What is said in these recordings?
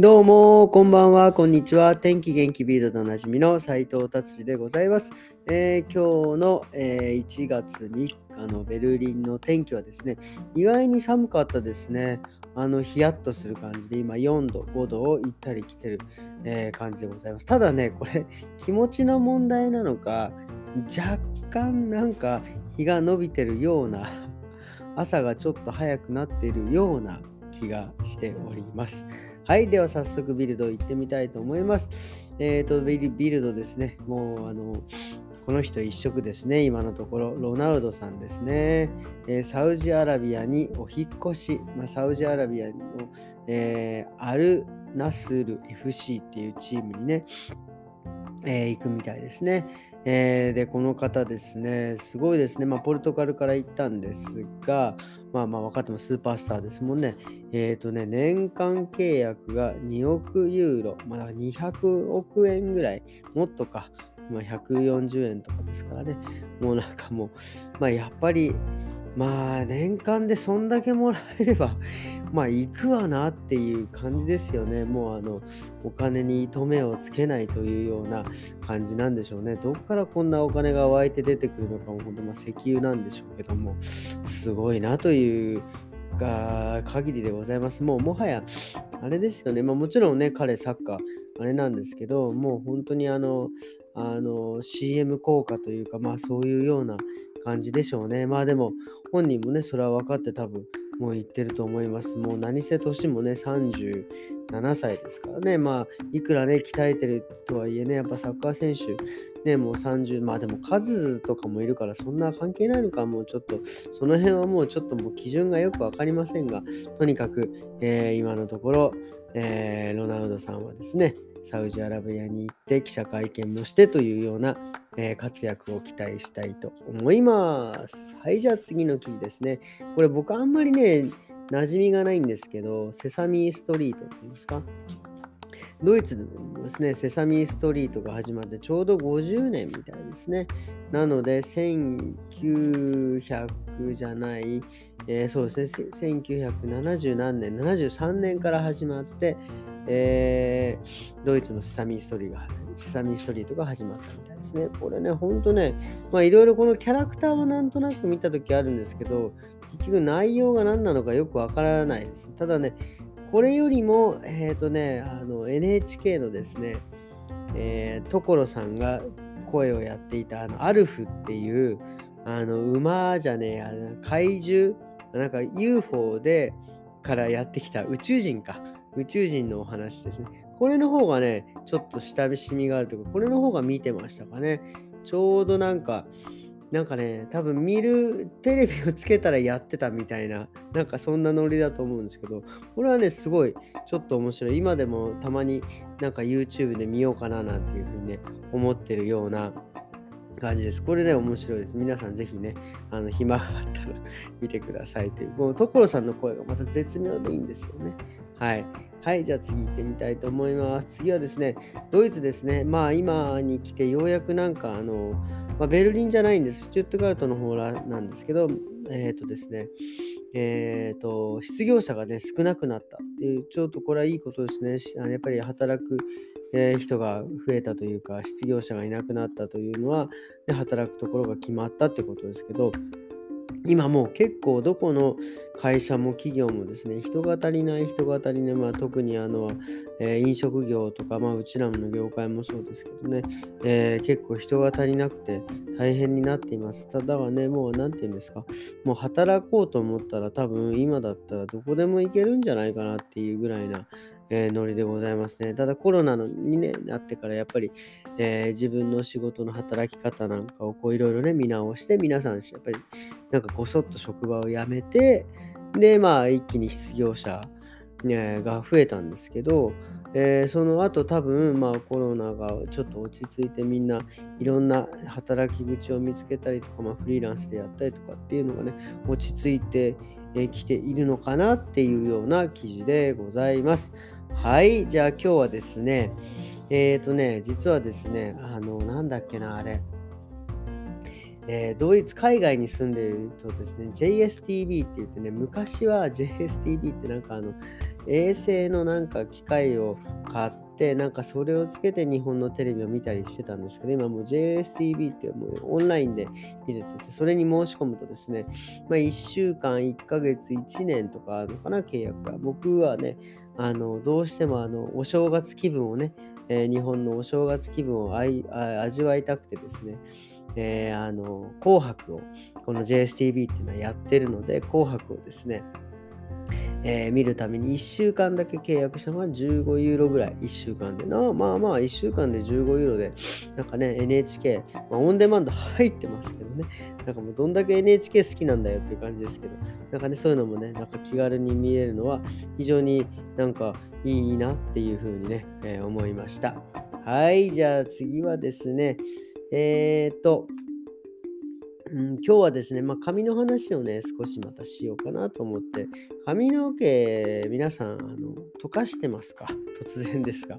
どうも、こんばんは、こんにちは。天気元気ビードでおなじみの斉藤達治でございます。えー、今日の、えー、1月3日のベルリンの天気はですね、意外に寒かったですね。あの、ヒヤッとする感じで、今4度、5度を行ったり来てる、えー、感じでございます。ただね、これ、気持ちの問題なのか、若干なんか日が伸びてるような、朝がちょっと早くなっているような気がしております。はい。では早速ビルド行ってみたいと思います。えっ、ー、とビル、ドですね。もう、あの、この人一色ですね。今のところ、ロナウドさんですね。えー、サウジアラビアにお引越し、まあ、サウジアラビアの、えー、アルナスル FC っていうチームにね、え、行くみたいですね。えー、で、この方ですね、すごいですね、まあ、ポルトガルから行ったんですが、まあまあ分かってます。スーパースターですもんね。えっ、ー、とね、年間契約が2億ユーロ、まあ200億円ぐらい、もっとか、まあ、140円とかですからね、もうなんかもう、まあやっぱり、まあ年間でそんだけもらえれば、まあ行くわなっていう感じですよね。もうあのお金に糸目をつけないというような感じなんでしょうね。どっからこんなお金が湧いて出てくるのかも本当まあ石油なんでしょうけども、すごいなというが限りでございます。もうもはや、あれですよね。まあもちろんね、彼サッカー、あれなんですけど、もう本当にあの、あの CM 効果というか、まあそういうような感じでしょうね。まあでも、本人もね、それは分かって多分、もう言ってると思います。もう何せ年もね、37歳ですからね。まあ、いくらね、鍛えてるとはいえね、やっぱサッカー選手、ね、もう30、まあでも数とかもいるから、そんな関係ないのか、もうちょっと、その辺はもうちょっともう基準がよく分かりませんが、とにかく、えー、今のところ、えー、ロナウドさんはですね、サウジアラビアに行って記者会見もしてというような、えー、活躍を期待したいと思います。はい、じゃあ次の記事ですね。これ僕あんまりね、馴染みがないんですけど、セサミストリートっていうんですか？ドイツですね、セサミストリートが始まってちょうど50年みたいですね。なので、1900じゃない、えー、そうですね、1970何年、73年から始まって、えー、ドイツのセサミストリーが、セサミストリートが始まったみたいですね。これね、ほんとね、まあいろいろこのキャラクターはなんとなく見たときあるんですけど、結局内容が何なのかよくわからないです。ただね、これよりも、えっ、ー、とね、あの NHK のですね、えー、所さんが声をやっていたあのアルフっていうあの馬じゃねえあれ怪獣なんか UFO でからやってきた宇宙人か宇宙人のお話ですね。これの方がね、ちょっと親しみがあるというか、これの方が見てましたかね。ちょうどなんか、なんかね、多分見る、テレビをつけたらやってたみたいな、なんかそんなノリだと思うんですけど、これはね、すごい、ちょっと面白い。今でもたまになんか YouTube で見ようかななんていうふうにね、思ってるような感じです。これね、面白いです。皆さんぜひね、あの暇があったら見てくださいという、この所さんの声がまた絶妙でいいんですよね。はい。はい、じゃあ次行ってみたいと思います。次はですね、ドイツですね。まあ今に来てようやくなんかあの、まあ、ベルリンじゃないんです。スチュットガルトの方なんですけど、えっ、ー、とですね、え、ー、と、失業者がね、少なくなったっていう、ちょっとこれはいいことですね。やっぱり働く、えー、人が増えたというか、失業者がいなくなったというのは、で働くところが決まったってことですけど、今もう結構どこの会社も企業もですね、人が足りない人が足りない、まあ、特にあの、えー、飲食業とか、まあ、うちらの業界もそうですけどね、えー、結構人が足りなくて大変になっています。ただはね、もう何て言うんですか、もう働こうと思ったら多分今だったらどこでも行けるんじゃないかなっていうぐらいな、えー、ノリでございますね。ただコロナのに、なってからやっぱり、えー、自分の仕事の働き方なんかをいろいろね見直して皆さんやっぱりなんかごそっと職場を辞めてでまあ一気に失業者、ね、が増えたんですけど、えー、その後多分まあコロナがちょっと落ち着いてみんないろんな働き口を見つけたりとか、まあ、フリーランスでやったりとかっていうのがね落ち着いてきているのかなっていうような記事でございます。はい、じゃあ今日はですね、えっ、ー、とね、実はですね、あの、なんだっけな、あれ。えー、ドイツ、海外に住んでいるとですね、JSTV って言ってね、昔は JSTV ってなんかあの、衛星のなんか機械を買って、なんかそれをつけて日本のテレビを見たりしてたんですけど、今もう JSTV ってもうオンラインで見れて、それに申し込むとですね、まあ、1週間、1ヶ月、1年とかあるのかな、契約が。僕はね、あのどうしてもあのお正月気分をね、えー、日本のお正月気分を味わいたくてですね、えー、あの紅白をこの JSTV っていうのはやってるので紅白をですねえー、見るために1週間だけ契約したのは15ユーロぐらい、1週間でな。まあまあ、1週間で15ユーロで、なんかね、NHK、まあ、オンデマンド入ってますけどね、なんかもうどんだけ NHK 好きなんだよっていう感じですけど、なんかね、そういうのもね、なんか気軽に見えるのは、非常になんかいいなっていうふうにね、えー、思いました。はい、じゃあ次はですね、えー、っと、うん、今日はですね、まあ、髪の話をね、少しまたしようかなと思って、髪の毛、皆さん、あの溶かしてますか？突然ですが。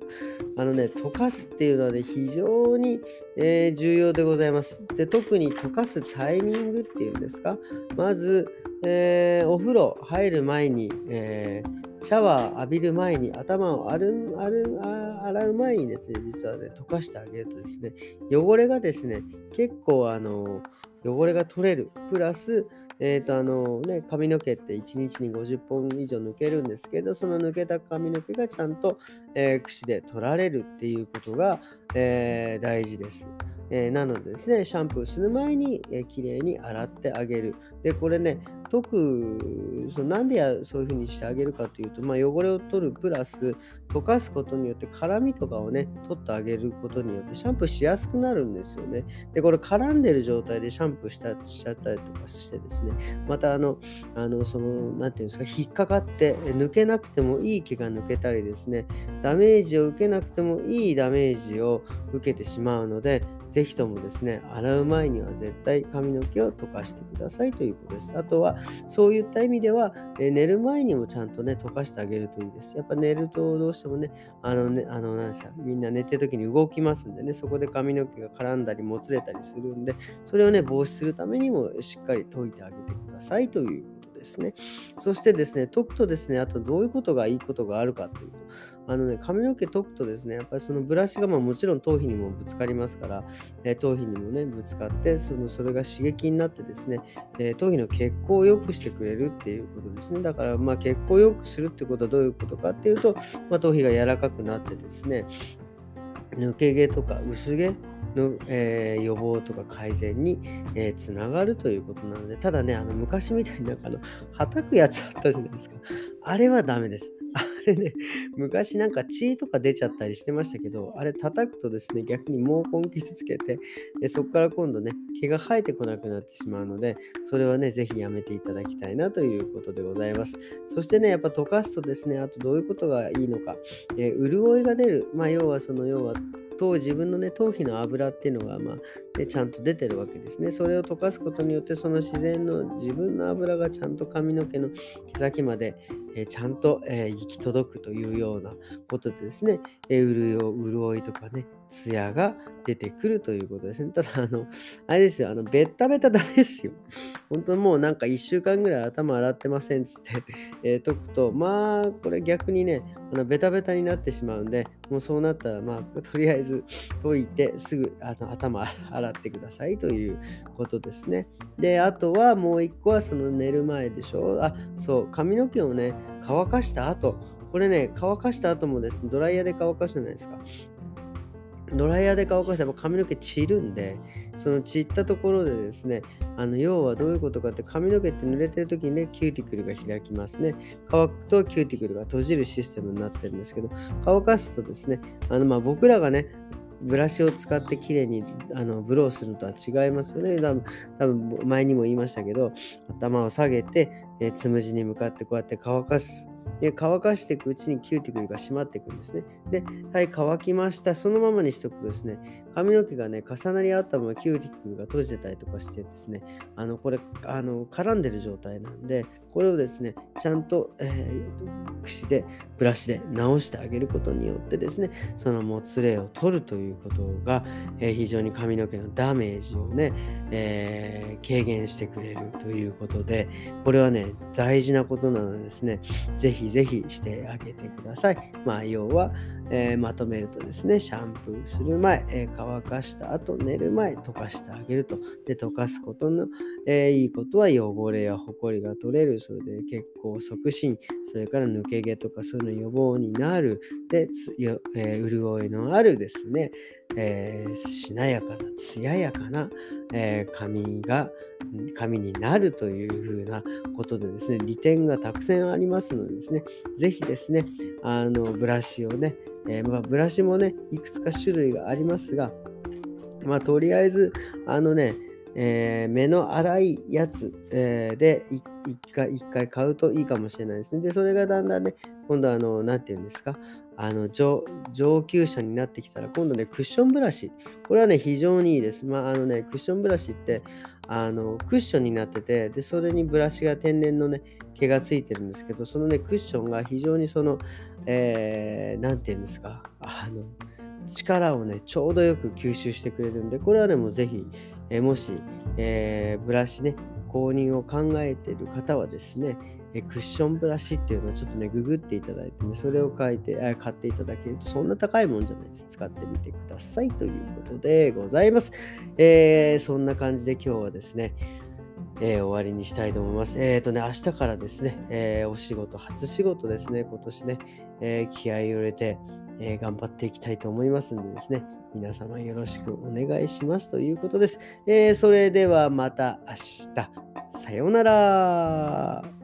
あのね、溶かすっていうのはね、非常に、えー、重要でございます。で、特に溶かすタイミングっていうんですか、まず、えー、お風呂入る前に、えー、シャワー浴びる前に、頭を洗う前にですね、実はね、溶かしてあげるとですね、汚れがですね、結構、あの汚れが取れる。プラス、えっ、ー、と、あのね、髪の毛って1日に50本以上抜けるんですけど、その抜けた髪の毛がちゃんと、えー、櫛で取られるっていうことが、えー、大事です。えー、なのでですね、シャンプーする前に、えー、きれいに洗ってあげる。で、これね、解く、そなんでやそういうふうにしてあげるかというと、まあ、汚れを取るプラス、溶かすことによって辛みとかをね、取ってあげることによってシャンプーしやすくなるんですよね。で、これ絡んでる状態でシャンプーしたしちゃったりとかしてですね、またあの、あのその、なんていうんですか、引っかかって抜けなくてもいい毛が抜けたりですね、ダメージを受けなくてもいいダメージを受けてしまうので、ぜひともですね、洗う前には絶対髪の毛を溶かしてくださいということです。あとは、そういった意味では、え寝る前にもちゃんとね、溶かしてあげるといいです。やっぱ寝るとどうしてもね、あのね、あの、なんですか、みんな寝てる時に動きますんでね、そこで髪の毛が絡んだり、もつれたりするんで、それをね、防止するためにもしっかり溶いてあげてくださいというですね。そしてですね、解くとですね、あとどういうことがいいことがあるかというと、あのね、髪の毛解くとですね、やっぱりそのブラシがまあもちろん頭皮にもぶつかりますから、えー、頭皮にもね、ぶつかって、そのそれが刺激になってですね、えー、頭皮の血行を良くしてくれるっていうことですね。だから、まあ、血行を良くするってことはどういうことかっていうと、まあ、頭皮が柔らかくなってですね、抜け毛とか薄毛の、えー、予防とか改善に、えー、つながるということなので、ただね、あの昔みたいになんかあの、はたくやつあったじゃないですか。あれはダメです。あれね、昔なんか血とか出ちゃったりしてましたけど、あれ叩くとですね、逆に毛根傷つけて、でそこから今度ね、毛が生えてこなくなってしまうので、それはね、ぜひやめていただきたいなということでございます。そしてね、やっぱ溶かすとですね、あとどういうことがいいのか、えー、潤いが出る。まあ、要はその、要は、と自分のね頭皮の油っていうのが、まあね、ちゃんと出てるわけですね。それを溶かすことによってその自然の自分の油がちゃんと髪の毛の毛先まで、えー、ちゃんと、えー、行き届くというようなことでですね、えー、潤いとかね艶が出てくるということですね。ただ、あの、あれですよ、あの、ベッタベタダメですよ。本当もうなんか1週間ぐらい頭洗ってませんっつって、えー、解くと、まあ、これ逆にね、あのベタベタになってしまうんで、もうそうなったら、まあ、とりあえず解いて、すぐあの頭洗ってくださいということですね。で、あとはもう一個はその寝る前でしょ。あ、そう、髪の毛をね、乾かした後、これね、乾かした後もですね、ドライヤーで乾かすじゃないですか。ドライヤーで乾かせば髪の毛散るんで、その散ったところでですね、あの要はどういうことかって髪の毛って濡れてる時にね、キューティクルが開きますね。乾くとキューティクルが閉じるシステムになってるんですけど、乾かすとですね、あのまあ僕らがね、ブラシを使ってきれいにあのブローするのとは違いますよね。多分多分前にも言いましたけど、頭を下げて、えつむじに向かってこうやって乾かす。で乾かしていくうちにキューティクルが締まっていくんですね。で、はい、乾きました。そのままにしておくとですね、髪の毛がね、重なり合ったままキューティクルが閉じてたりとかしてですね、あの、これ、あの、絡んでる状態なんで、これをですね、ちゃんと、えー、櫛で、ブラシで直してあげることによってですね、そのもつれを取るということが、えー、非常に髪の毛のダメージをね、えー、軽減してくれるということで、これはね、大事なことなのでですね、ぜひぜひしてあげてください。まあ、要は、えー、まとめるとですね、シャンプーする前、えー、乾かした後、寝る前、溶かしてあげると。で、溶かすことの、えー、いいことは汚れやホコリが取れる。それで血行促進、それから抜け毛とかそういうの予防になる。で、え潤いのあるですね、えー、しなやかな、艶やかな、えー、髪が、髪になるというふうなことでですね、利点がたくさんありますのでですね、ぜひですね、あの、ブラシをね、えー、まあ、ブラシもね、いくつか種類がありますが、まあ、とりあえず、あのね、えー、目の粗いやつ、えー、で一回一回買うといいかもしれないですね。で、それがだんだんね、今度あの、なんて言うんですか、あの上級者になってきたら、今度ね、クッションブラシ。これはね、非常にいいです。まあ、あのね、クッションブラシって、あの、クッションになってて、で、それにブラシが天然のね、毛がついてるんですけど、そのね、クッションが非常にその、えー、なんて言うんですか、あの、力をね、ちょうどよく吸収してくれるんで、これはね、もうぜひ、えもし、えー、ブラシね、購入を考えている方はですね、えクッションブラシっていうのをちょっとね、ググっていただいてね、それを書いて、え買っていただけると、そんな高いもんじゃないです。使ってみてくださいということでございます。えー、そんな感じで今日はですね、えー、終わりにしたいと思います。えっ、ー、とね、明日からですね、えお仕事、初仕事ですね、今年ね、え気合を入れて、え、頑張っていきたいと思いますんでですね、皆様よろしくお願いしますということです。え、それではまた明日。さようなら。